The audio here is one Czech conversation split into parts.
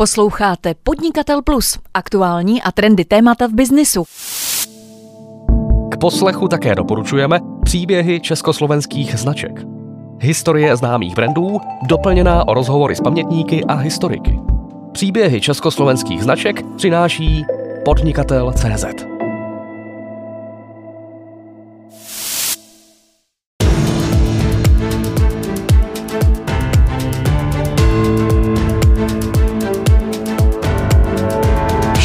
Posloucháte Podnikatel Plus, aktuální a trendy témata v biznisu. K poslechu také doporučujeme příběhy československých značek. Historie známých brandů, doplněná o rozhovory s pamětníky a historiky. Příběhy československých značek přináší podnikatel.cz.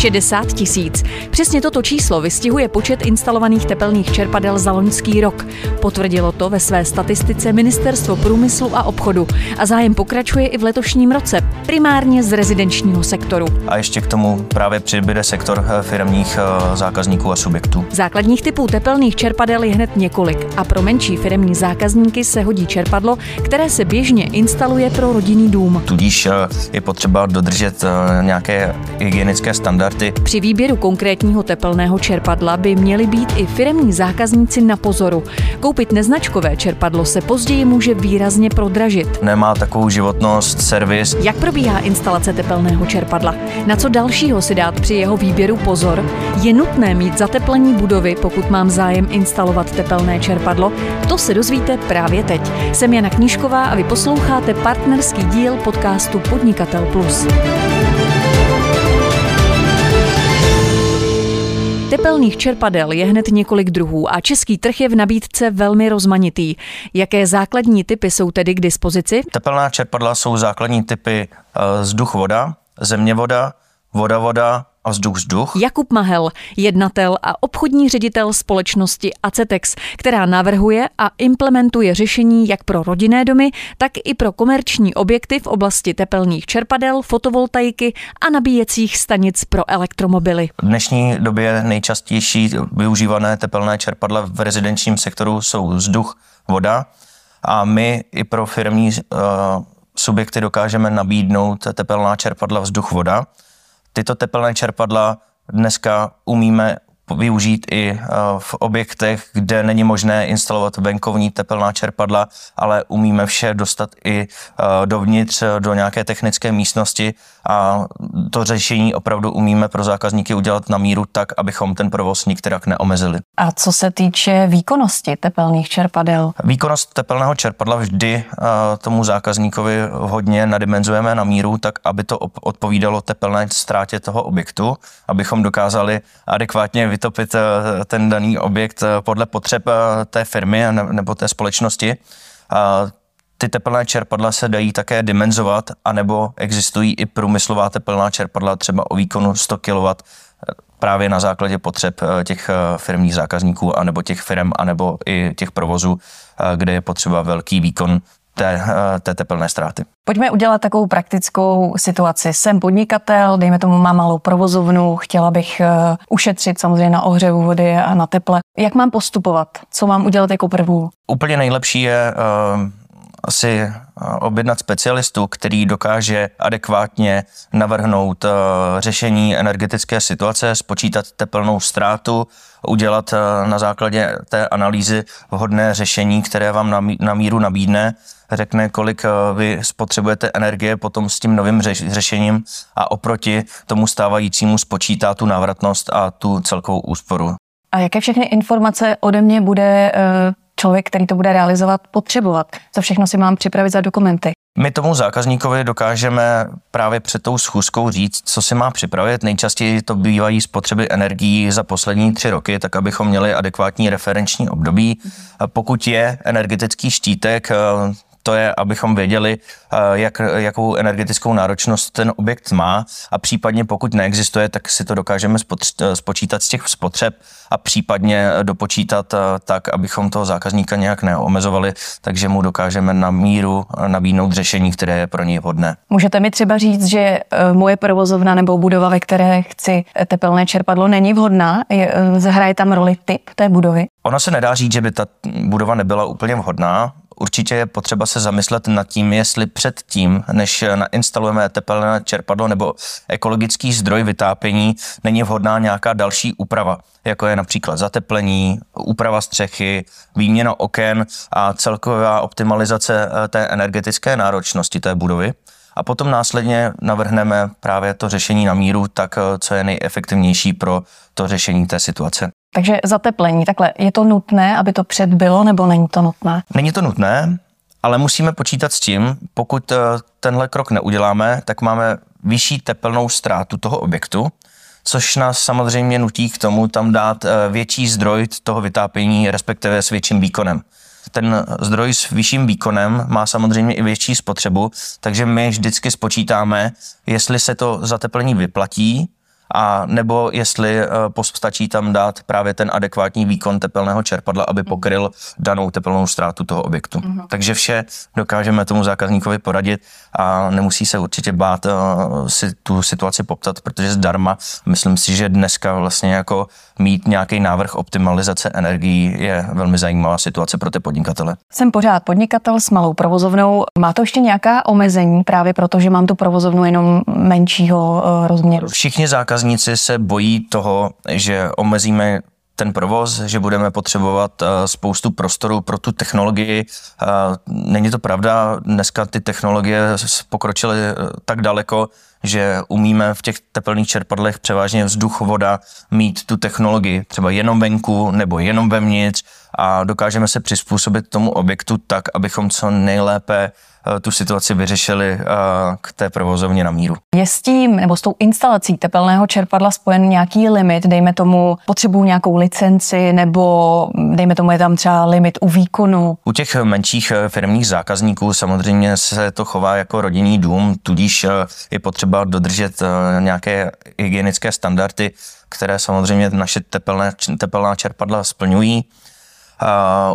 60 tisíc. Přesně toto číslo vystihuje počet instalovaných tepelných čerpadel za loňský rok. Potvrdilo to ve své statistice Ministerstvo průmyslu a obchodu. A zájem pokračuje i v letošním roce, primárně z rezidenčního sektoru. A ještě k tomu právě přibyde sektor eh, firmních eh, zákazníků a subjektů. Základních typů tepelných čerpadel je hned několik a pro menší firmní zákazníky se hodí čerpadlo, které se běžně instaluje pro rodinný dům. Tudíž eh, je potřeba dodržet nějaké hygienické standardy standardy. Při výběru konkrétního tepelného čerpadla by měli být i firemní zákazníci na pozoru. Koupit neznačkové čerpadlo se později může výrazně prodražit. Nemá takovou životnost, servis. Jak probíhá instalace tepelného čerpadla? Na co dalšího si dát při jeho výběru pozor? Je nutné mít zateplení budovy, pokud mám zájem instalovat tepelné čerpadlo? To se dozvíte právě teď. Jsem Jana Knížková a vy posloucháte partnerský díl podcastu Podnikatel Plus. Tepelných čerpadel je hned několik druhů a český trh je v nabídce velmi rozmanitý. Jaké základní typy jsou tedy k dispozici? Tepelná čerpadla jsou základní typy eh, vzduch-voda, země-voda, voda-voda, a vzduch vzduch. Jakub Mahel, jednatel a obchodní ředitel společnosti Acetex, která navrhuje a implementuje řešení jak pro rodinné domy, tak i pro komerční objekty v oblasti tepelných čerpadel, fotovoltaiky a nabíjecích stanic pro elektromobily. V dnešní době nejčastější využívané tepelné čerpadla v rezidenčním sektoru jsou vzduch, voda a my i pro firmní uh, subjekty dokážeme nabídnout tepelná čerpadla vzduch, voda tyto tepelné čerpadla dneska umíme využít i eh, v objektech, kde není možné instalovat venkovní tepelná čerpadla, ale umíme vše dostat i eh, dovnitř do nějaké technické místnosti a to řešení opravdu umíme pro zákazníky udělat na míru tak, abychom ten provoz nikterak neomezili. A co se týče výkonnosti tepelných čerpadel? Výkonnost tepelného čerpadla vždy eh, tomu zákazníkovi hodně nadimenzujeme na míru, tak aby to odpovídalo tepelné ztrátě toho objektu, abychom dokázali adekvátně vytopit eh, ten daný objekt eh, podle potřeb té firmy nebo té společnosti. Ty tepelné čerpadla se dají také dimenzovat, anebo existují i průmyslová tepelná čerpadla třeba o výkonu 100 kW právě na základě potřeb eh, těch eh, firmních zákazníků, anebo těch firm, anebo i těch provozů, eh, kde je potřeba velký výkon té, té tepelné ztráty. Pojďme udělat takovou praktickou situaci. Jsem podnikatel, dejme tomu, mám malou provozovnu, chtěla bych ušetřit samozřejmě na ohřevu vody a na teple. Jak mám postupovat? Co mám udělat jako první? Úplně nejlepší je si eh, objednat specialistu, který dokáže adekvátně navrhnout eh, řešení energetické situace, spočítat teplnou ztrátu, udělat eh, na základě té analýzy vhodné řešení, které vám na míru nabídne, řekne, kolik vy spotřebujete energie potom s tím novým řešením a oproti tomu stávajícímu spočítá tu návratnost a tu celkovou úsporu. A jaké všechny informace ode mě bude člověk, který to bude realizovat, potřebovat? Co všechno si mám připravit za dokumenty? My tomu zákazníkovi dokážeme právě před tou schůzkou říct, co si má připravit. Nejčastěji to bývají spotřeby energií za poslední tři roky, tak abychom měli adekvátní referenční období. Pokud je energetický štítek, to je, abychom věděli, eh, jak, jakou energetickou náročnost ten objekt má a případně pokud neexistuje, tak si to dokážeme eh, spočítat z těch spotřeb a případně dopočítat eh, tak, abychom toho zákazníka nějak neomezovali, takže mu dokážeme na míru nabídnout řešení, které je pro něj vhodné. Můžete mi třeba říct, že moje provozovna nebo budova, ve které chci tepelné čerpadlo, není vhodná? Zahraje tam roli typ té budovy? Ono se nedá říct, že by ta budova nebyla úplně vhodná určitě je potřeba se zamyslet nad tím, jestli před tím, než nainstalujeme tepelné čerpadlo nebo ekologický zdroj vytápění, není vhodná nějaká další úprava, jako je například zateplení, úprava střechy, výměna oken a celková optimalizace eh, té energetické náročnosti té budovy. A potom následně navrhneme právě to řešení na míru, tak co je nejefektivnější pro to řešení té situace. Takže zateplení, takhle, je to nutné, aby to předbylo, nebo není to nutné? Není to nutné, ale musíme počítat s tím, pokud eh, tenhle krok neuděláme, tak máme vyšší tepelnou ztrátu toho objektu, což nás samozřejmě nutí k tomu tam dát eh, větší zdroj toho vytápění, respektive s větším výkonem. Ten zdroj s vyšším výkonem má samozřejmě i větší spotřebu, takže my vždycky spočítáme, jestli se to zateplení vyplatí, a nebo jestli uh, postačí tam dát právě ten adekvátní výkon tepelného čerpadla, aby pokryl danou tepelnou ztrátu toho objektu. Mm-hmm. Takže vše dokážeme tomu zákazníkovi poradit a nemusí se určitě bát uh, si tu situaci poptat, protože zdarma myslím si, že dneska vlastně jako mít nějaký návrh optimalizace energií je velmi zajímavá situace pro ty podnikatele. Jsem pořád podnikatel s malou provozovnou. Má to ještě nějaká omezení právě proto, že mám tu provozovnu jenom menšího uh, rozměru? Všichni zákazníci se bojí toho, že omezíme ten provoz, že budeme potřebovat uh, spoustu prostoru pro tu technologii. Uh, není to pravda, dneska ty technologie pokročily uh, tak daleko, že umíme v těch teplných čerpadlech převážně vzduch, voda mít tu technologii třeba jenom venku nebo jenom vevnitř a dokážeme se přizpůsobit tomu objektu tak, abychom co nejlépe Eh, tu situaci vyřešili eh, k té provozovně na míru. Je s tím nebo s tou instalací tepelného čerpadla spojen nějaký limit, dejme tomu potřebuju nějakou licenci nebo dejme tomu je tam třeba limit u výkonu? U těch menších eh, firmních zákazníků samozřejmě se to chová jako rodinný dům, tudíž je potřeba dodržet nějaké hygienické standardy, které samozřejmě naše tepelné, tepelná čerpadla splňují.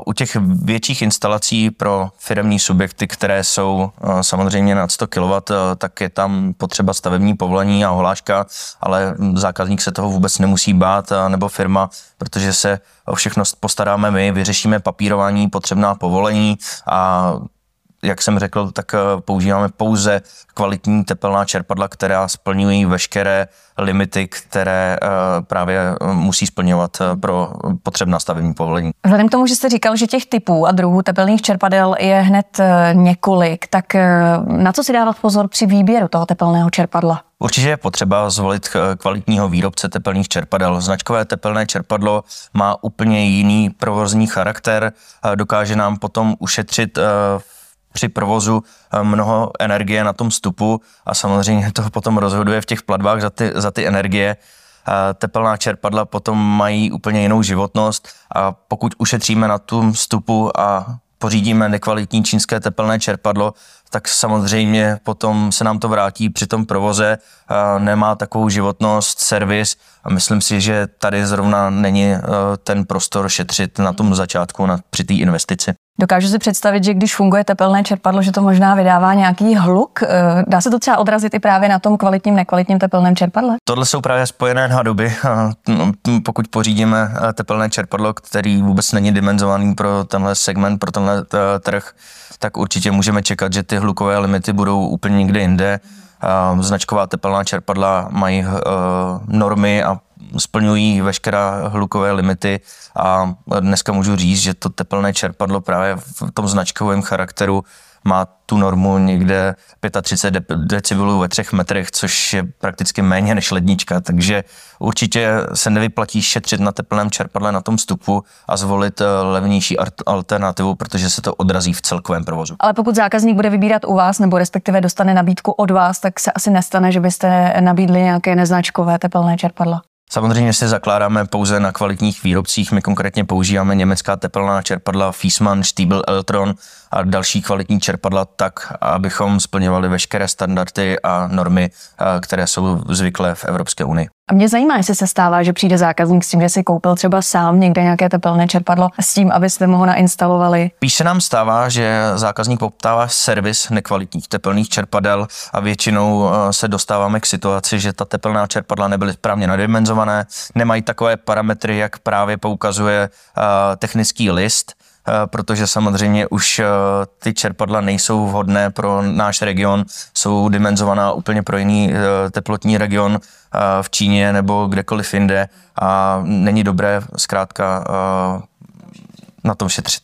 U těch větších instalací pro firmní subjekty, které jsou samozřejmě nad 100 kW, tak je tam potřeba stavební povolení a ohláška, ale zákazník se toho vůbec nemusí bát, nebo firma, protože se o všechno postaráme my, vyřešíme papírování, potřebná povolení a jak jsem řekl, tak eh, používáme pouze kvalitní tepelná čerpadla, která splňují veškeré limity, které eh, právě eh, musí splňovat pro potřebná stavební povolení. Vzhledem k tomu, že jste říkal, že těch typů a druhů tepelných čerpadel je hned několik, tak na co si dávat pozor při výběru toho tepelného čerpadla? Určitě je potřeba zvolit kvalitního výrobce tepelných čerpadel. Značkové tepelné čerpadlo má úplně jiný provozní charakter, dokáže nám potom ušetřit v při provozu eh, mnoho energie na tom stupu a samozřejmě to potom rozhoduje v těch platbách za ty, za ty energie. Tepelná čerpadla potom mají úplně jinou životnost a pokud ušetříme na tom stupu a pořídíme nekvalitní čínské tepelné čerpadlo, tak samozřejmě potom se nám to vrátí při tom provoze, nemá takovou životnost, servis a myslím si, že tady zrovna není eh, ten prostor šetřit na tom začátku na, při té investici. Dokážu si představit, že když funguje tepelné čerpadlo, že to možná vydává nějaký hluk. Eh, dá se to třeba odrazit i právě na tom kvalitním, nekvalitním tepelném čerpadle? Tohle jsou právě spojené nádoby. No, pokud pořídíme eh, tepelné čerpadlo, který vůbec není dimenzovaný pro tenhle segment, pro tenhle eh, trh, tak určitě můžeme čekat, že ty hlukové limity budou úplně někde jinde. Značková tepelná čerpadla mají normy a splňují veškerá hlukové limity a dneska můžu říct, že to teplné čerpadlo právě v tom značkovém charakteru má tu normu někde 35 decibelů ve třech metrech, což je prakticky méně než lednička, takže určitě se nevyplatí šetřit na teplném čerpadle na tom vstupu a zvolit eh, levnější alternativu, protože se to odrazí v celkovém provozu. Ale pokud zákazník bude vybírat u vás nebo respektive dostane nabídku od vás, tak se asi nestane, že byste nabídli nějaké neznačkové teplné čerpadlo. Samozřejmě si zakládáme pouze na kvalitních výrobcích. My konkrétně používáme německá tepelná čerpadla Fiesmann, Stiebel, Eltron a další kvalitní čerpadla tak, abychom splňovali veškeré standardy a normy, které jsou zvyklé v Evropské unii. A mě zajímá, jestli se stává, že přijde zákazník s tím, že si koupil třeba sám někde nějaké tepelné čerpadlo s tím, abyste mu ho nainstalovali. Píš se nám stává, že zákazník poptává servis nekvalitních tepelných čerpadel a většinou eh, se dostáváme k situaci, že ta tepelná čerpadla nebyly správně nadimenzované, nemají takové parametry, jak právě poukazuje uh, technický list Eh, protože samozřejmě už eh, ty čerpadla nejsou vhodné pro náš region, jsou dimenzovaná úplně pro jiný eh, teplotní region v Číně nebo kdekoliv jinde a není dobré zkrátka na tom šetřit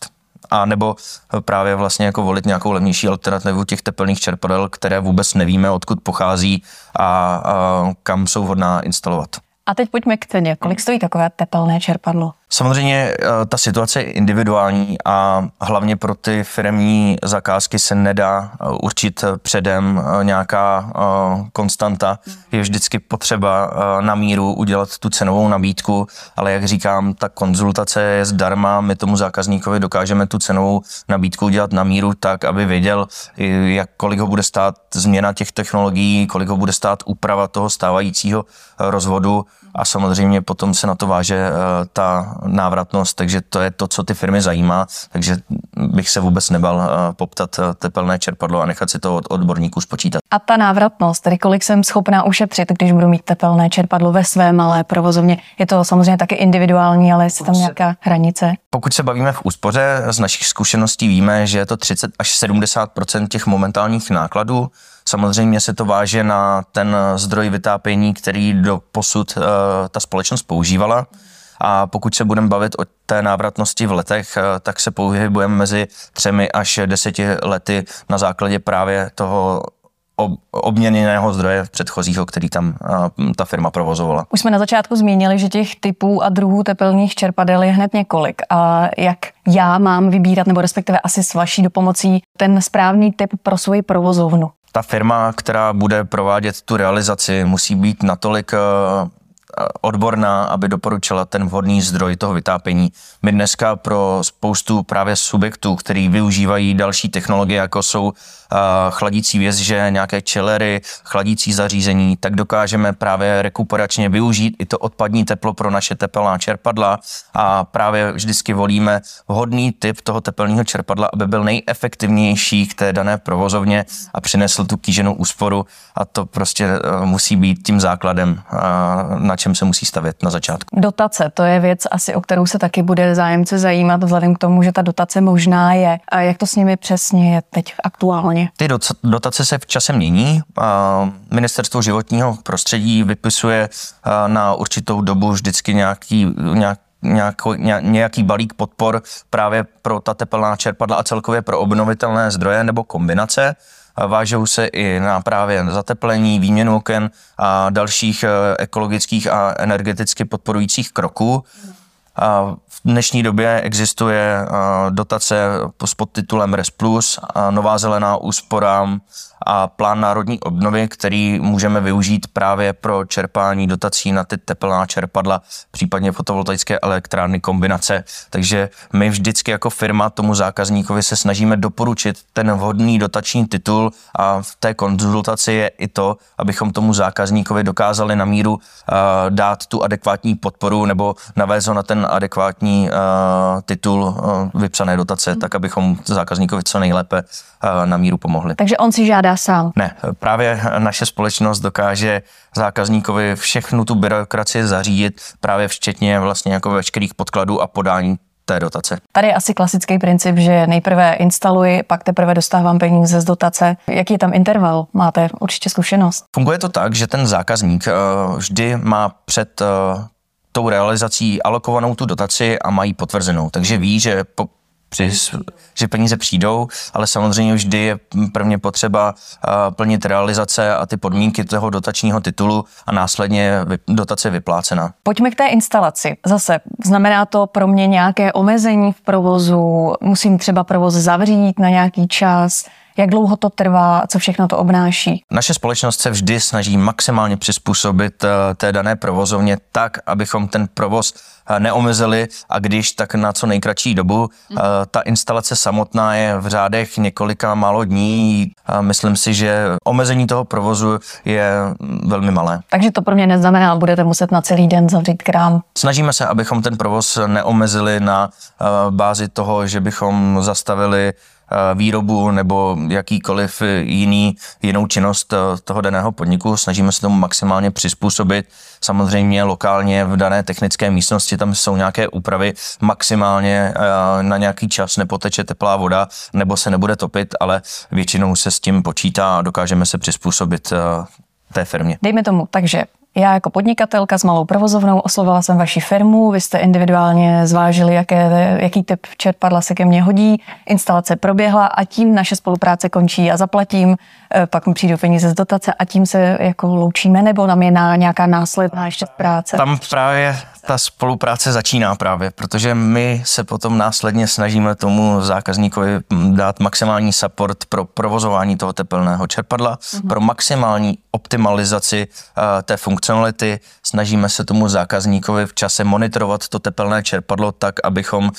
a nebo právě vlastně jako volit nějakou levnější alternativu těch tepelných čerpadel, které vůbec nevíme, odkud pochází a, a kam jsou vhodná instalovat. A teď pojďme k ceně. Kolik stojí takové tepelné čerpadlo? Samozřejmě eh, ta situace je individuální a hlavně pro ty firmní zakázky se nedá eh, určit předem eh, nějaká konstanta. Je vždycky potřeba na míru udělat tu cenovou nabídku, ale jak říkám, ta konzultace je zdarma, my tomu zákazníkovi dokážeme tu cenovou nabídku udělat na míru tak, aby věděl, jak, kolik ho bude stát změna těch technologií, kolik ho bude stát úprava toho stávajícího rozvodu a samozřejmě potom se na to váže ta návratnost, takže to je to, co ty firmy zajímá, takže bych se vůbec nebal eh, poptat eh, tepelné čerpadlo a nechat si to od odborníků spočítat. A ta návratnost, tedy kolik jsem schopná ušetřit, když budu mít tepelné čerpadlo ve své malé provozovně, je to samozřejmě taky individuální, ale je tam nějaká hranice? Pokud se bavíme v úspoře, z našich zkušeností víme, že je to 30 až 70 těch momentálních nákladů. Samozřejmě se to váže na ten zdroj vytápění, který do posud uh, ta společnost používala. A pokud se budeme bavit o té návratnosti v letech, eh, tak se pohybujeme mezi třemi až deseti lety na základě právě toho obměněného zdroje předchozího, který tam eh, ta firma provozovala. Už jsme na začátku zmínili, že těch typů a druhů tepelných čerpadel je hned několik. A jak já mám vybírat, nebo respektive asi s vaší dopomocí, ten správný typ pro svoji provozovnu? Ta firma, která bude provádět tu realizaci, musí být natolik eh, odborná, aby doporučila ten vhodný zdroj toho vytápění. My dneska pro spoustu právě subjektů, který využívají další technologie, jako jsou chladící věže, nějaké čelery, chladící zařízení, tak dokážeme právě rekuperačně využít i to odpadní teplo pro naše tepelná čerpadla a právě vždycky volíme vhodný typ toho tepelného čerpadla, aby byl nejefektivnější k té dané provozovně a přinesl tu kýženou úsporu a to prostě e, musí být tím základem, na čem se musí stavět na začátku. Dotace, to je věc asi, o kterou se taky bude zájemce zajímat, vzhledem k tomu, že ta dotace možná je. A jak to s nimi přesně je teď aktuálně? Ty dotace se v čase mění. Ministerstvo životního prostředí vypisuje na určitou dobu vždycky nějaký, nějak, nějaký, nějaký balík podpor právě pro ta tepelná čerpadla a celkově pro obnovitelné zdroje nebo kombinace. Vážou se i na právě zateplení, výměnu oken a dalších e, ekologických a energeticky podporujících kroků. V dnešní době existuje dotace s podtitulem RES Plus, Nová zelená úspora a plán národní obnovy, který můžeme využít právě pro čerpání dotací na ty teplná čerpadla, případně fotovoltaické elektrárny kombinace. Takže my vždycky jako firma tomu zákazníkovi se snažíme doporučit ten vhodný dotační titul a v té konzultaci je i to, abychom tomu zákazníkovi dokázali na míru uh, dát tu adekvátní podporu nebo navést ho na ten adekvátní uh, titul uh, vypsané dotace, hmm. tak abychom zákazníkovi co nejlépe uh, na míru pomohli. Takže on si žádá sám? Ne, právě naše společnost dokáže zákazníkovi všechnu tu byrokracii zařídit, právě včetně vlastně jako veškerých podkladů a podání té dotace. Tady je asi klasický princip, že nejprve instaluji, pak teprve dostávám peníze z dotace. Jaký je tam interval? Máte určitě zkušenost. Funguje to tak, že ten zákazník vždy má před tou realizací alokovanou tu dotaci a mají potvrzenou. Takže ví, že po, při, že peníze přijdou, ale samozřejmě vždy je prvně potřeba plnit realizace a ty podmínky toho dotačního titulu a následně dotace vyplácena. Pojďme k té instalaci. Zase, znamená to pro mě nějaké omezení v provozu? Musím třeba provoz zavřít na nějaký čas? Jak dlouho to trvá a co všechno to obnáší? Naše společnost se vždy snaží maximálně přizpůsobit eh, té dané provozovně tak, abychom ten provoz eh, neomezili a když, tak na co nejkratší dobu. Mm. Ta instalace samotná je v řádech několika málo dní. Myslím si, že omezení toho provozu je mm, velmi malé. Takže to pro mě neznamená, budete muset na celý den zavřít krám. Snažíme se, abychom ten provoz neomezili na bázi toho, že bychom zastavili Eh, výrobu nebo jakýkoliv jiný, jinou činnost eh, toho daného podniku. Snažíme se tomu maximálně přizpůsobit. Samozřejmě lokálně v dané technické místnosti tam jsou nějaké úpravy. Maximálně eh, na nějaký čas nepoteče teplá voda nebo se nebude topit, ale většinou se s tím počítá a dokážeme se přizpůsobit té firmě. Dejme tomu, takže Já jako podnikatelka s malou provozovnou oslovila jsem vaši firmu, vy jste individuálně zvážili, jaké, jaký typ čerpadla se ke mně hodí, instalace proběhla a tím naše spolupráce končí a zaplatím, eh, pak mi přijdou peníze z dotace a tím se jako loučíme, nebo nám je na nějaká následná ještě práce? Tam právě ta spolupráce začíná právě, protože my se potom následně snažíme tomu zákazníkovi dát maximální support pro provozování toho tepelného čerpadla, mm-hmm. pro maximální optimalizaci uh, té funkcionality. Snažíme se tomu zákazníkovi v čase monitorovat to tepelné čerpadlo tak, abychom uh,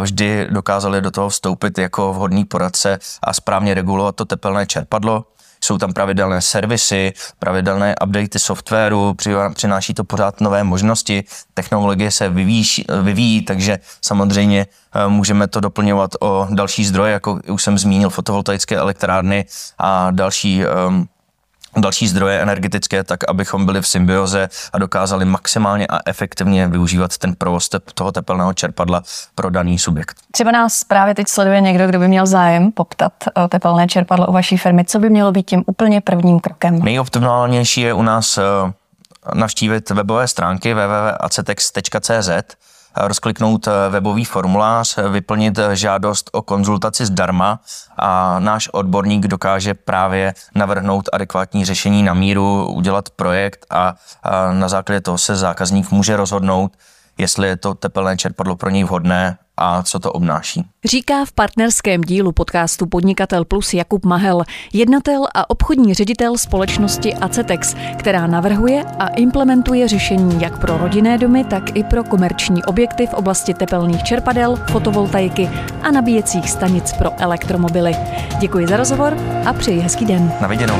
vždy dokázali do toho vstoupit jako vhodný poradce a správně regulovat to tepelné čerpadlo jsou tam pravidelné servisy, pravidelné updaty softwaru, přináší to pořád nové možnosti, technologie se vyvíjí, vyvíjí takže samozřejmě eh, můžeme to doplňovat o další zdroje, jako už jsem zmínil, fotovoltaické elektrárny a další um, další zdroje energetické, tak abychom byli v symbioze a dokázali maximálně a efektivně využívat ten provoz toho tepelného čerpadla pro daný subjekt. Třeba nás právě teď sleduje někdo, kdo by měl zájem poptat eh, tepelné čerpadlo u vaší firmy. Co by mělo být tím úplně prvním krokem? Nejoptimálnější je u nás eh, navštívit webové stránky www.acetex.cz rozkliknout eh, webový formulář, eh, vyplnit eh, žádost o konzultaci zdarma a náš odborník dokáže právě navrhnout adekvátní řešení na míru, udělat projekt a, a na základě toho se zákazník může rozhodnout, jestli je to tepelné čerpadlo pro něj vhodné a co to obnáší. Říká v partnerském dílu podcastu Podnikatel Plus Jakub Mahel, jednatel a obchodní ředitel společnosti Acetex, která navrhuje a implementuje řešení jak pro rodinné domy, tak i pro komerční objekty v oblasti tepelných čerpadel, fotovoltaiky a nabíjecích stanic pro elektromobily. Děkuji za rozhovor a přeji hezký den. Na viděnou.